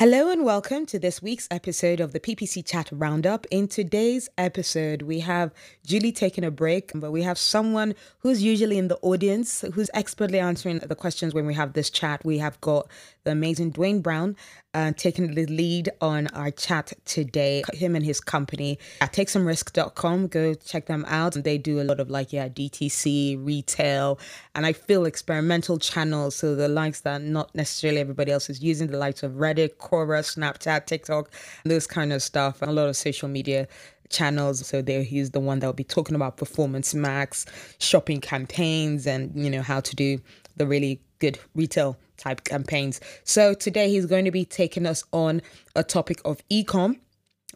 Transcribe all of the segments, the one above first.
Hello and welcome to this week's episode of the PPC Chat Roundup. In today's episode, we have Julie taking a break, but we have someone who's usually in the audience who's expertly answering the questions when we have this chat. We have got the amazing Dwayne Brown uh, taking the lead on our chat today. Him and his company at takesomerisk.com. Go check them out. They do a lot of like, yeah, DTC, retail, and I feel experimental channels. So the likes that not necessarily everybody else is using, the likes of Reddit, Quora, Snapchat, TikTok, those kind of stuff, and a lot of social media channels. So there he's the one that will be talking about performance max, shopping campaigns, and you know how to do the really good retail type campaigns. So today he's going to be taking us on a topic of ecom,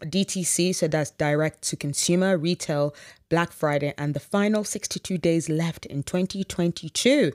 DTC, so that's direct to consumer, retail, Black Friday, and the final 62 days left in 2022.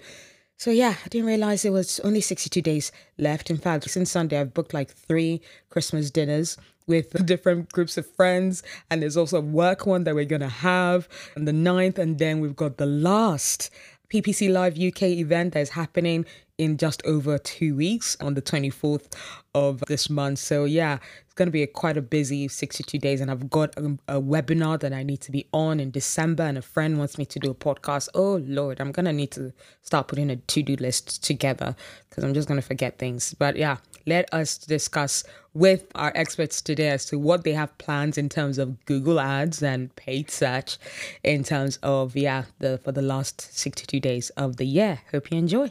So yeah, I didn't realize it was only 62 days left. In fact, since Sunday, I've booked like three Christmas dinners with different groups of friends. And there's also a work one that we're going to have on the 9th. And then we've got the last PPC Live UK event that is happening in just over two weeks on the 24th of this month. So, yeah, it's going to be a, quite a busy 62 days. And I've got a, a, webinar that I need to be on in December, and a friend wants me to do a podcast. Oh, Lord, I'm going to need to start putting a to do list together because I'm just going to forget things. But yeah, let us discuss with our experts today as to what they have plans in terms of Google Ads and paid search in terms of yeah the for the last 62 days of the year. Hope you enjoy.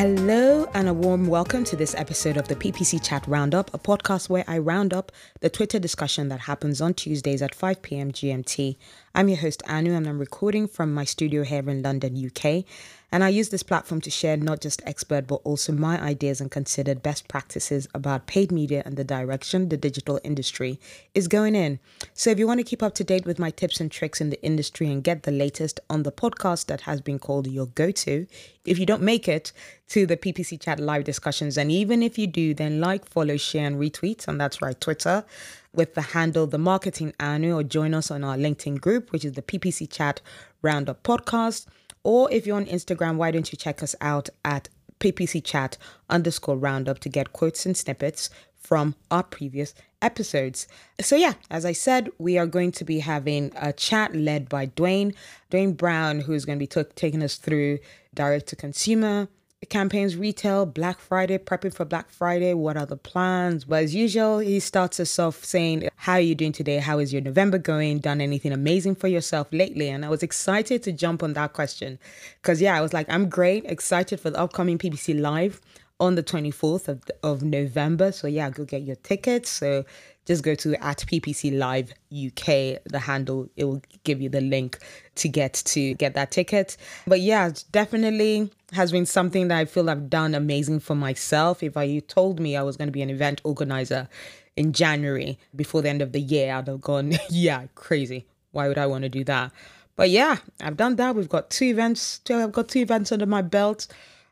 Hello, and a warm welcome to this episode of the PPC Chat Roundup, a podcast where I round up the Twitter discussion that happens on Tuesdays at 5 p.m. GMT. I'm your host, Anu, and I'm recording from my studio here in London, UK. And I use this platform to share not just expert, but also my ideas and considered best practices about paid media and the direction the digital industry is going in. So if you want to keep up to date with my tips and tricks in the industry and get the latest on the podcast that has been called your go to, if you don't make it to the PPC Chat live discussions, and even if you do, then like, follow, share, and retweet. And that's right, Twitter with the handle The Marketing Anu, or join us on our LinkedIn group, which is the PPC Chat Roundup Podcast. Or if you're on Instagram, why don't you check us out at PPC Chat underscore roundup to get quotes and snippets from our previous episodes. So, yeah, as I said, we are going to be having a chat led by Dwayne, Dwayne Brown, who's going to be t- taking us through direct to consumer campaigns, retail, Black Friday, prepping for Black Friday. What are the plans? But as usual, he starts us off saying, How are you doing today? How is your November going? Done anything amazing for yourself lately? And I was excited to jump on that question because, yeah, I was like, I'm great, excited for the upcoming PPC Live on the 24th of, of November. So, yeah, go get your tickets. So, just go to at PPC Live UK, the handle, it will give you the link to get to get that ticket. But yeah, definitely has been something that I feel I've done amazing for myself. If I you told me I was going to be an event organizer in January before the end of the year, I'd have gone, yeah, crazy. Why would I want to do that? But yeah, I've done that. We've got two events. I've got two events under my belt,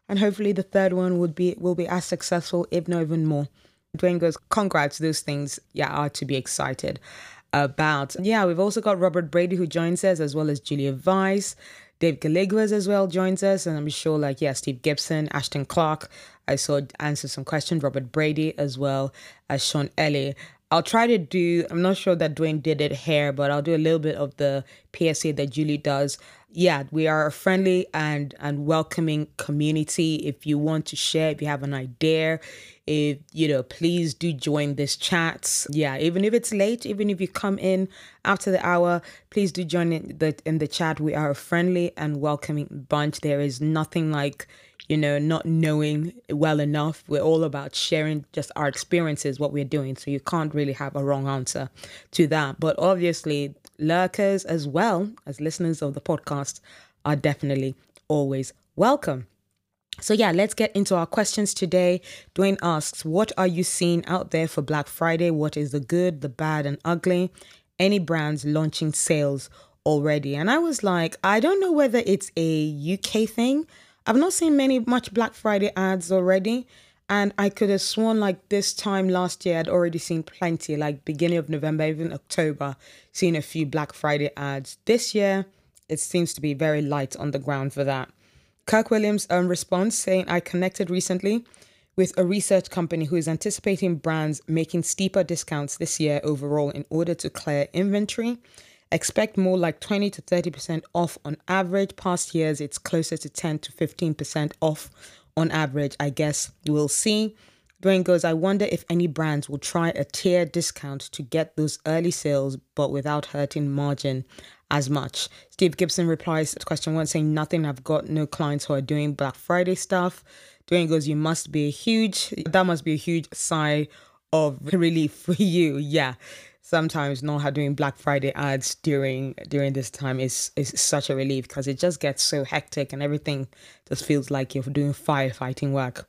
and hopefully the third one would be will be as successful, if not even more. Dwayne goes, congrats, those things, yeah, are to be excited about. Yeah, we've also got Robert Brady who joins us, as well as Julia Weiss. Dave Galiguas as well joins us, and I'm sure, like, yeah, Steve Gibson, Ashton Clark. I saw answer some questions, Robert Brady as well as Sean Ellie. I'll try to do, I'm not sure that Dwayne did it here, but I'll do a little bit of the PSA that Julie does. Yeah, we are a friendly and, and welcoming community. If you want to share, if you have an idea, if you know, please do join this chat. Yeah, even if it's late, even if you come in after the hour, please do join in the in the chat. We are a friendly and welcoming bunch. There is nothing like you know, not knowing well enough. We're all about sharing just our experiences, what we're doing. So you can't really have a wrong answer to that. But obviously, lurkers as well as listeners of the podcast are definitely always welcome. So, yeah, let's get into our questions today. Dwayne asks, What are you seeing out there for Black Friday? What is the good, the bad, and ugly? Any brands launching sales already? And I was like, I don't know whether it's a UK thing I've not seen many much Black Friday ads already. And I could have sworn like this time last year I'd already seen plenty, like beginning of November, even October, seeing a few Black Friday ads. This year, it seems to be very light on the ground for that. Kirk Williams um, responds saying, I connected recently with a research company who is anticipating brands making steeper discounts this year overall in order to clear inventory. Expect more like 20 to 30% off on average. Past years, it's closer to 10 to 15% off on average. I guess we'll see. Dwayne goes, I wonder if any brands will try a tier discount to get those early sales, but without hurting margin as much. Steve Gibson replies to question one saying, Nothing. I've got no clients who are doing Black Friday stuff. Dwayne goes, You must be a huge, that must be a huge sigh of relief for you. Yeah. Sometimes not doing Black Friday ads during during this time is is such a relief because it just gets so hectic and everything just feels like you're doing firefighting work.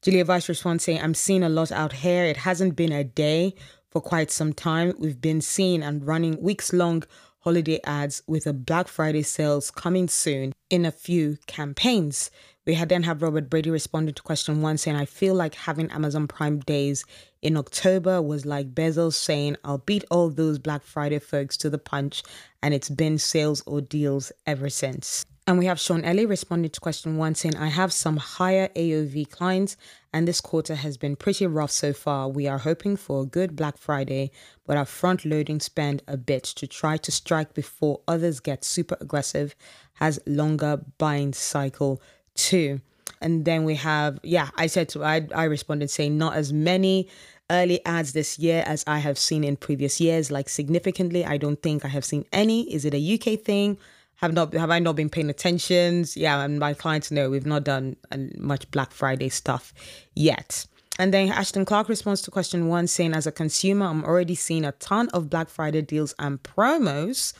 Julia Vice responds saying, I'm seeing a lot out here. It hasn't been a day for quite some time. We've been seeing and running weeks long holiday ads with a Black Friday sales coming soon in a few campaigns. We had then have Robert Brady responding to question one saying, I feel like having Amazon Prime days in October was like Bezos saying, I'll beat all those Black Friday folks to the punch, and it's been sales or deals ever since. And we have Sean Ellie responding to question one saying, I have some higher AOV clients and this quarter has been pretty rough so far. We are hoping for a good Black Friday, but are front loading spend a bit to try to strike before others get super aggressive, has longer buying cycle too. And then we have, yeah, I said to, I, I responded saying, not as many early ads this year as I have seen in previous years, like significantly. I don't think I have seen any. Is it a UK thing? have not have I not been paying attention? Yeah, and my clients know we've not done uh, much Black Friday stuff yet. And then Ashton Clark responds to question one, saying, As a consumer, I'm already seeing a ton of Black Friday deals and promos.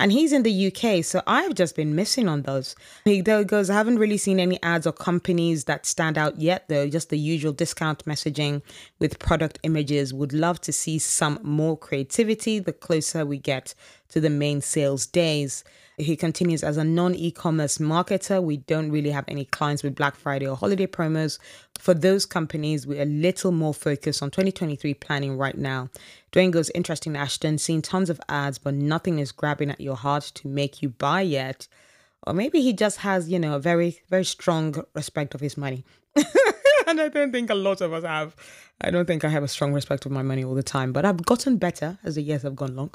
And he's in the UK, so I've just been missing on those. He though goes, I haven't really seen any ads or companies that stand out yet, though, just the usual discount messaging with product images. Would love to see some more creativity the closer we get to the main sales days. He continues as a non e commerce marketer, we don't really have any clients with Black Friday or holiday promos. For those companies, we're a little more focused on 2023 planning right now. Dwayne goes, interesting, Ashton, seeing tons of ads, but nothing is grabbing at your heart to make you buy yet. Or maybe he just has, you know, a very, very strong respect of his money. and I don't think a lot of us have. I don't think I have a strong respect of my money all the time, but I've gotten better as the years have gone along.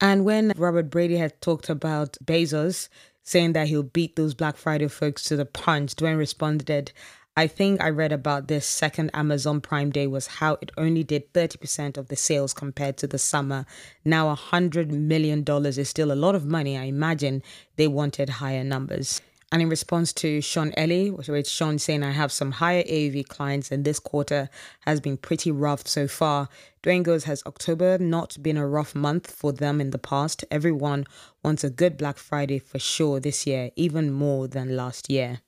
And when Robert Brady had talked about Bezos saying that he'll beat those Black Friday folks to the punch, Dwayne responded, I think I read about this second Amazon Prime Day was how it only did 30% of the sales compared to the summer. Now $100 million is still a lot of money. I imagine they wanted higher numbers. And in response to Sean Ellie, which Sean saying, I have some higher AOV clients and this quarter has been pretty rough so far. Dwayne goes, has October not been a rough month for them in the past? Everyone wants a good Black Friday for sure this year, even more than last year.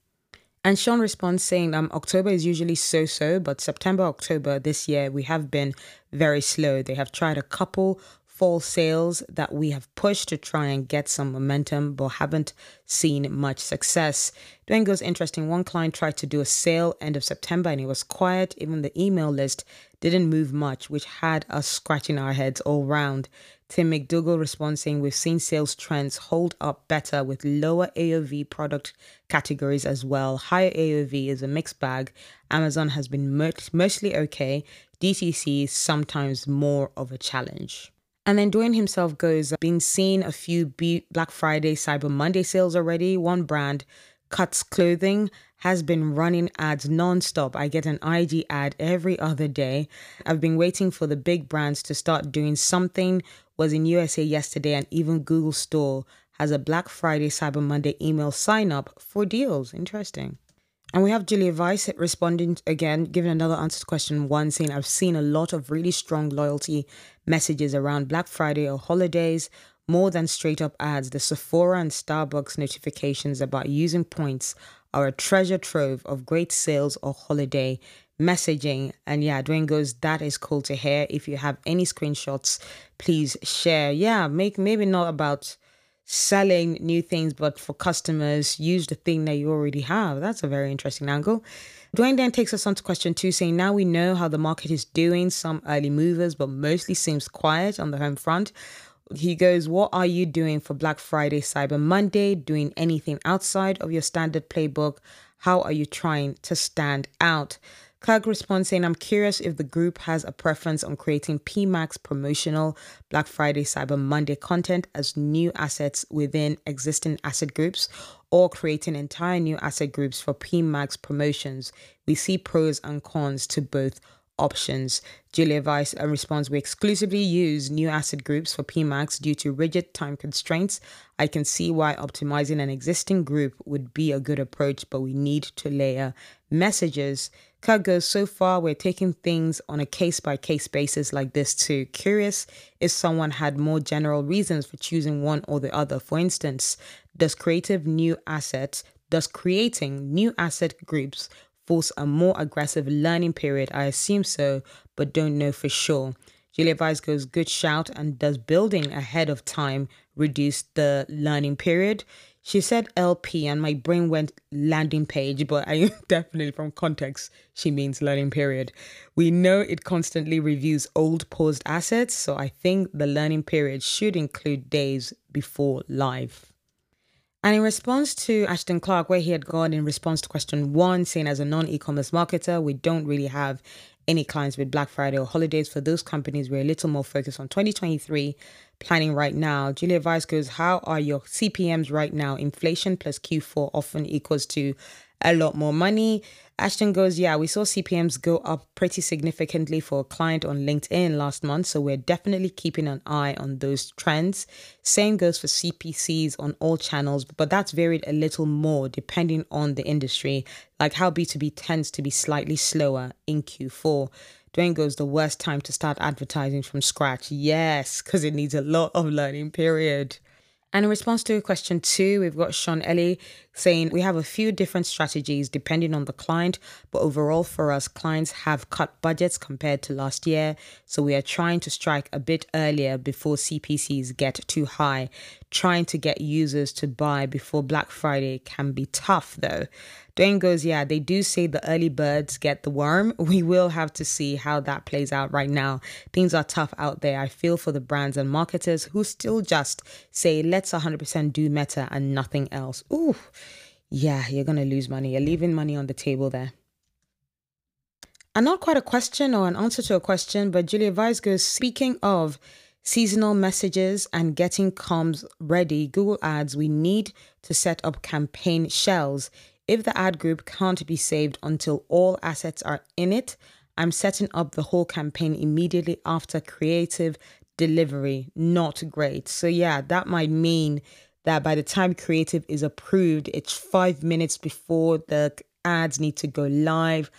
And Sean responds saying, um, October is usually so so, but September, October this year, we have been very slow. They have tried a couple fall sales that we have pushed to try and get some momentum, but haven't seen much success. Dwayne goes interesting. One client tried to do a sale end of September and it was quiet. Even the email list didn't move much, which had us scratching our heads all round. Tim McDougall responds saying we've seen sales trends hold up better with lower AOV product categories as well. Higher AOV is a mixed bag. Amazon has been mostly okay. DTC is sometimes more of a challenge. And then Dwayne himself goes, been seeing a few Black Friday, Cyber Monday sales already. One brand, Cuts Clothing, has been running ads nonstop. I get an IG ad every other day. I've been waiting for the big brands to start doing something. Was in USA yesterday, and even Google Store has a Black Friday, Cyber Monday email sign up for deals. Interesting. And we have Julia Vice responding again, giving another answer to question one, saying, I've seen a lot of really strong loyalty messages around Black Friday or holidays, more than straight up ads. The Sephora and Starbucks notifications about using points are a treasure trove of great sales or holiday messaging. And yeah, Dwayne goes, that is cool to hear. If you have any screenshots, please share. Yeah, make maybe not about selling new things, but for customers, use the thing that you already have. That's a very interesting angle. Dwayne then takes us on to question two, saying, Now we know how the market is doing, some early movers, but mostly seems quiet on the home front. He goes, What are you doing for Black Friday, Cyber Monday? Doing anything outside of your standard playbook? How are you trying to stand out? Clark responds saying, I'm curious if the group has a preference on creating PMAX promotional Black Friday, Cyber Monday content as new assets within existing asset groups or creating entire new asset groups for PMAX promotions. We see pros and cons to both options. Julia Weiss uh, responds, We exclusively use new asset groups for PMAX due to rigid time constraints. I can see why optimizing an existing group would be a good approach, but we need to layer messages. Cut goes so far, we're taking things on a case by case basis like this too. Curious if someone had more general reasons for choosing one or the other. For instance, does creative new assets, does creating new asset groups force a more aggressive learning period? I assume so, but don't know for sure. Julia Vice goes, good shout, and does building ahead of time reduce the learning period? She said LP, and my brain went landing page, but I definitely, from context, she means learning period. We know it constantly reviews old paused assets, so I think the learning period should include days before live. And in response to Ashton Clark, where he had gone in response to question one, saying as a non e commerce marketer, we don't really have any clients with Black Friday or holidays. For those companies, we're a little more focused on 2023 planning right now. Julia Vice goes, How are your CPMs right now? Inflation plus Q4 often equals to a lot more money. Ashton goes, Yeah, we saw CPMs go up pretty significantly for a client on LinkedIn last month. So we're definitely keeping an eye on those trends. Same goes for CPCs on all channels, but that's varied a little more depending on the industry, like how B2B tends to be slightly slower in Q4. Dwayne goes, the worst time to start advertising from scratch. Yes, because it needs a lot of learning, period. And in response to question two, we've got Sean Ellie saying we have a few different strategies depending on the client, but overall for us, clients have cut budgets compared to last year. So we are trying to strike a bit earlier before CPCs get too high. Trying to get users to buy before Black Friday can be tough though. Dwayne goes, Yeah, they do say the early birds get the worm. We will have to see how that plays out right now. Things are tough out there. I feel for the brands and marketers who still just say, Let's 100% do meta and nothing else. Ooh, yeah, you're going to lose money. You're leaving money on the table there. And not quite a question or an answer to a question, but Julia Vice goes, Speaking of, seasonal messages and getting comms ready, Google Ads, we need to set up campaign shells if the ad group can't be saved until all assets are in it, I'm setting up the whole campaign immediately after creative delivery. Not great. So, yeah, that might mean that by the time creative is approved, it's five minutes before the ads need to go live.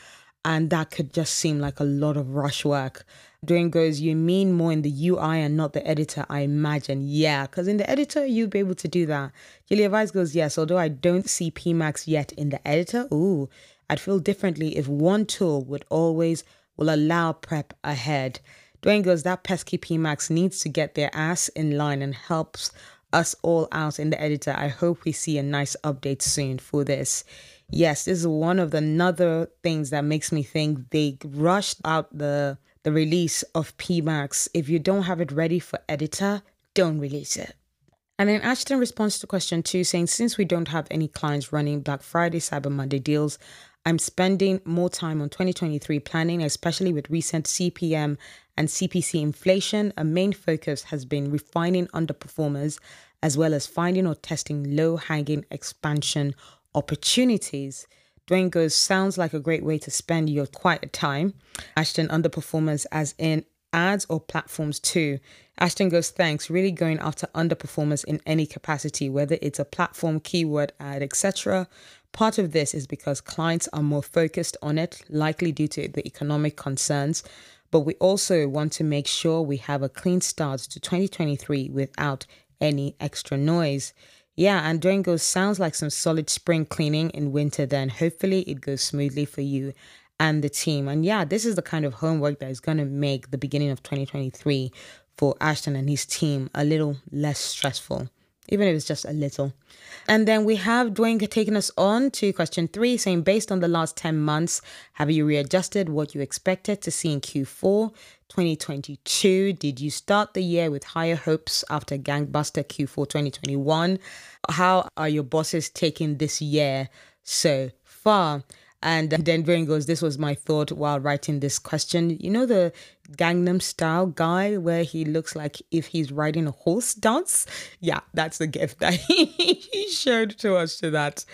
And that could just seem like a lot of rush work. Dwayne goes, You mean more in the UI and not the editor, I imagine. Yeah, because in the editor, you'll be able to do that. Julia Vice goes, Yes, although I don't see PMAX yet in the editor, ooh, I'd feel differently if one tool would always will allow prep ahead. Dwayne goes, That pesky PMAX needs to get their ass in line and helps us all out in the editor. I hope we see a nice update soon for this. Yes, this is one of the other things that makes me think they rushed out the the release of PMAX. If you don't have it ready for editor, don't release it. And then Ashton responds to question two, saying, Since we don't have any clients running Black Friday, Cyber Monday deals, I'm spending more time on 2023 planning, especially with recent CPM and CPC inflation. A main focus has been refining underperformers as well as finding or testing low hanging expansion opportunities. Dwayne goes, sounds like a great way to spend your quiet time. Ashton, underperformers as in ads or platforms too. Ashton goes, thanks. Really going after underperformers in any capacity, whether it's a platform, keyword, ad, etc. Part of this is because clients are more focused on it, likely due to the economic concerns. But we also want to make sure we have a clean start to 2023 without any extra noise. Yeah, and goes, sounds like some solid spring cleaning in winter then. Hopefully it goes smoothly for you and the team. And yeah, this is the kind of homework that is going to make the beginning of 2023 for Ashton and his team a little less stressful, even if it's just a little. And then we have Dwayne taking us on to question three, saying, based on the last 10 months, have you readjusted what you expected to see in Q4 2022? Did you start the year with higher hopes after Gangbuster Q4 2021? How are your bosses taking this year so far? And then Vern goes, This was my thought while writing this question. You know, the Gangnam style guy where he looks like if he's riding a horse dance? Yeah, that's the gift that he showed to us to that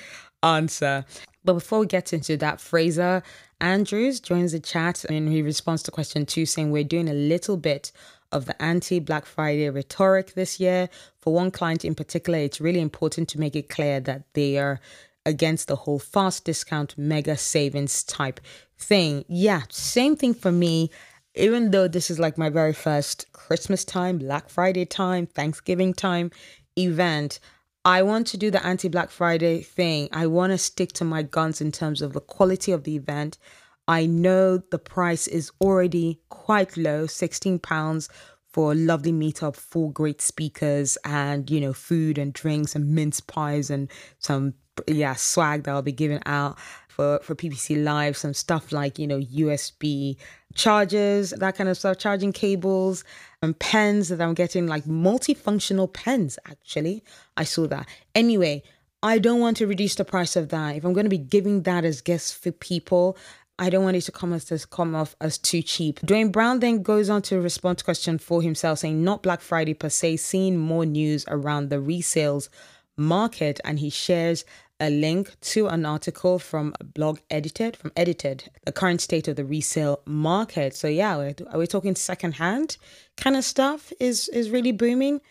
answer. But before we get into that, Fraser Andrews joins the chat and he responds to question two, saying, We're doing a little bit of the anti Black Friday rhetoric this year. For one client in particular, it's really important to make it clear that they are against the whole fast discount mega savings type thing. Yeah, same thing for me. Even though this is like my very first Christmas time, Black Friday time, Thanksgiving time event, I want to do the anti Black Friday thing. I want to stick to my guns in terms of the quality of the event. I know the price is already quite low, 16 pounds for a lovely meetup, full great speakers and, you know, food and drinks and mince pies and some yeah swag that I'll be giving out for for PPC Live. Some stuff like you know USB chargers, that kind of stuff, charging cables and pens that I'm getting like multifunctional pens. Actually, I saw that. Anyway, I don't want to reduce the price of that. If I'm going to be giving that as gifts for people, I don't want it to come as come off as too cheap. Dwayne Brown then goes on to respond to question for himself, saying not Black Friday per se, seeing more news around the resales market, and he shares a link to an article from blog edited from edited the current state of the resale market. So yeah we're, are we talking secondhand kind of stuff is is really booming.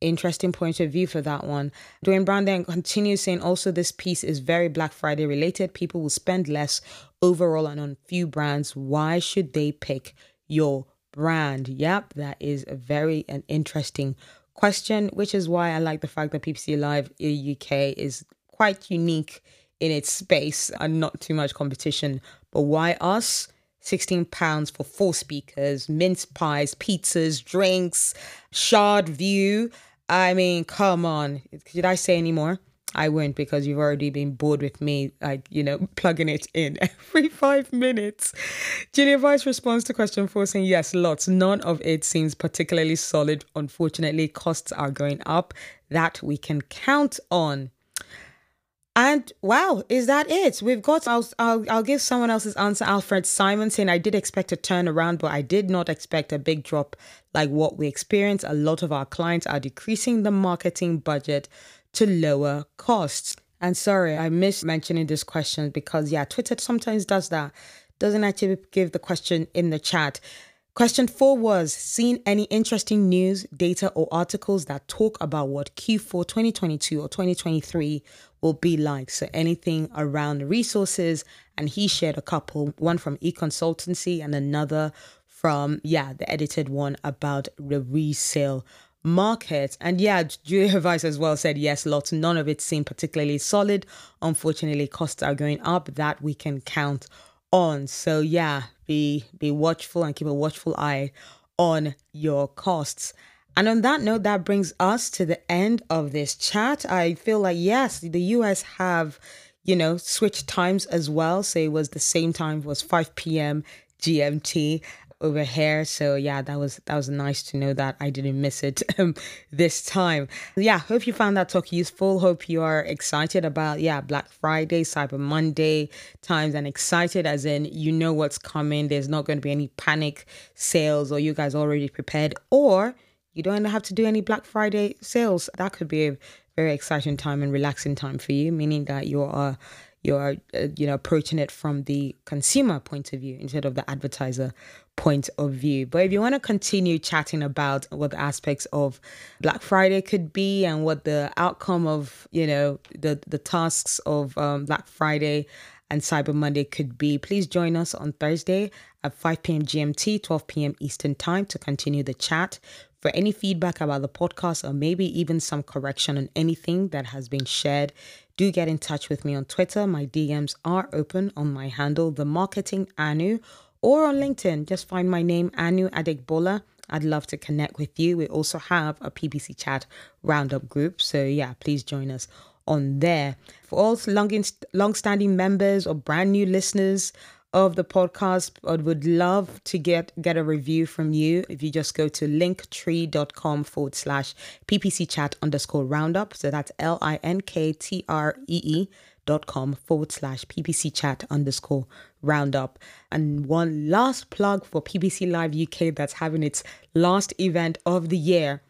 Interesting point of view for that one. Dwayne brown then continues saying also this piece is very black friday related. People will spend less overall and on few brands. Why should they pick your brand? Yep that is a very an interesting question which is why i like the fact that ppc live uk is quite unique in its space and not too much competition. But why us? 16 pounds for four speakers, mince pies, pizzas, drinks, shard view. I mean, come on. Did I say any more? I won't because you've already been bored with me, like, you know, plugging it in every five minutes. Julia Vice responds to question four saying, Yes, lots. None of it seems particularly solid. Unfortunately, costs are going up. That we can count on. And wow, is that it? We've got, I'll, I'll, I'll give someone else's answer. Alfred Simon saying, I did expect a turnaround, but I did not expect a big drop like what we experienced. A lot of our clients are decreasing the marketing budget to lower costs. And sorry, I missed mentioning this question because, yeah, Twitter sometimes does that. Doesn't actually give the question in the chat. Question four was Seen any interesting news, data, or articles that talk about what Q4 2022 or 2023 will be like? So, anything around resources. And he shared a couple one from e consultancy and another from, yeah, the edited one about the resale market. And yeah, Julia Vice as well said, yes, lots, none of it seemed particularly solid. Unfortunately, costs are going up. That we can count on. So yeah, be be watchful and keep a watchful eye on your costs. And on that note, that brings us to the end of this chat. I feel like yes, the US have, you know, switched times as well. So it was the same time, was 5 p.m. GMT over here. So yeah, that was that was nice to know that I didn't miss it um, this time. Yeah, hope you found that talk useful. Hope you are excited about yeah Black Friday, Cyber Monday times, and excited as in you know what's coming. There's not going to be any panic sales, or you guys already prepared, or you don't have to do any Black Friday sales. That could be a very exciting time and relaxing time for you, meaning that you are you're uh, you know approaching it from the consumer point of view instead of the advertiser point of view but if you want to continue chatting about what the aspects of black friday could be and what the outcome of you know the the tasks of um, black friday and Cyber Monday could be. Please join us on Thursday at 5 p.m. GMT, 12 p.m. Eastern Time to continue the chat. For any feedback about the podcast or maybe even some correction on anything that has been shared, do get in touch with me on Twitter. My DMs are open on my handle, The Marketing Anu, or on LinkedIn. Just find my name, Anu Adegbola. I'd love to connect with you. We also have a PPC chat roundup group. So, yeah, please join us on there. For all long, standing members or brand new listeners of the podcast. I would love to get get a review from you. If you just go to linktree.com forward slash ppc chat underscore roundup. So that's L I N K T R E E dot com forward slash ppc chat underscore roundup. And one last plug for PPC Live UK that's having its last event of the year.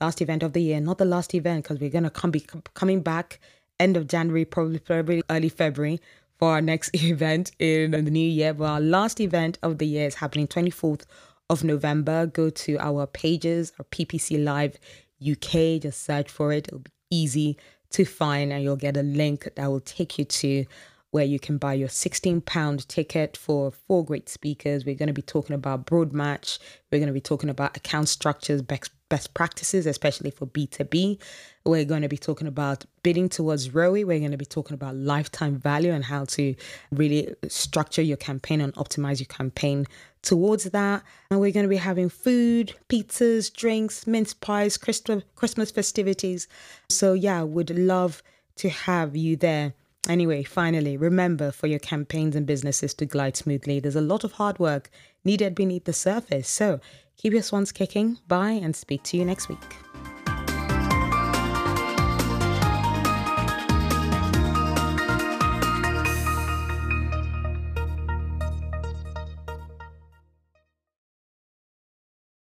Last event of the year, not the last event, because we're gonna come be coming back end of January, probably probably early February for our next event in the new year. But our last event of the year is happening 24th of November. Go to our pages, our PPC Live UK, just search for it. It'll be easy to find, and you'll get a link that will take you to where you can buy your 16 pound ticket for four great speakers. We're going to be talking about broad match. We're going to be talking about account structures, best, best practices, especially for B2B. We're going to be talking about bidding towards ROI. We're going to be talking about lifetime value and how to really structure your campaign and optimize your campaign towards that. And we're going to be having food, pizzas, drinks, mince pies, Christmas festivities. So, yeah, would love to have you there. Anyway, finally, remember for your campaigns and businesses to glide smoothly, there's a lot of hard work needed beneath the surface. So keep your swans kicking. Bye and speak to you next week.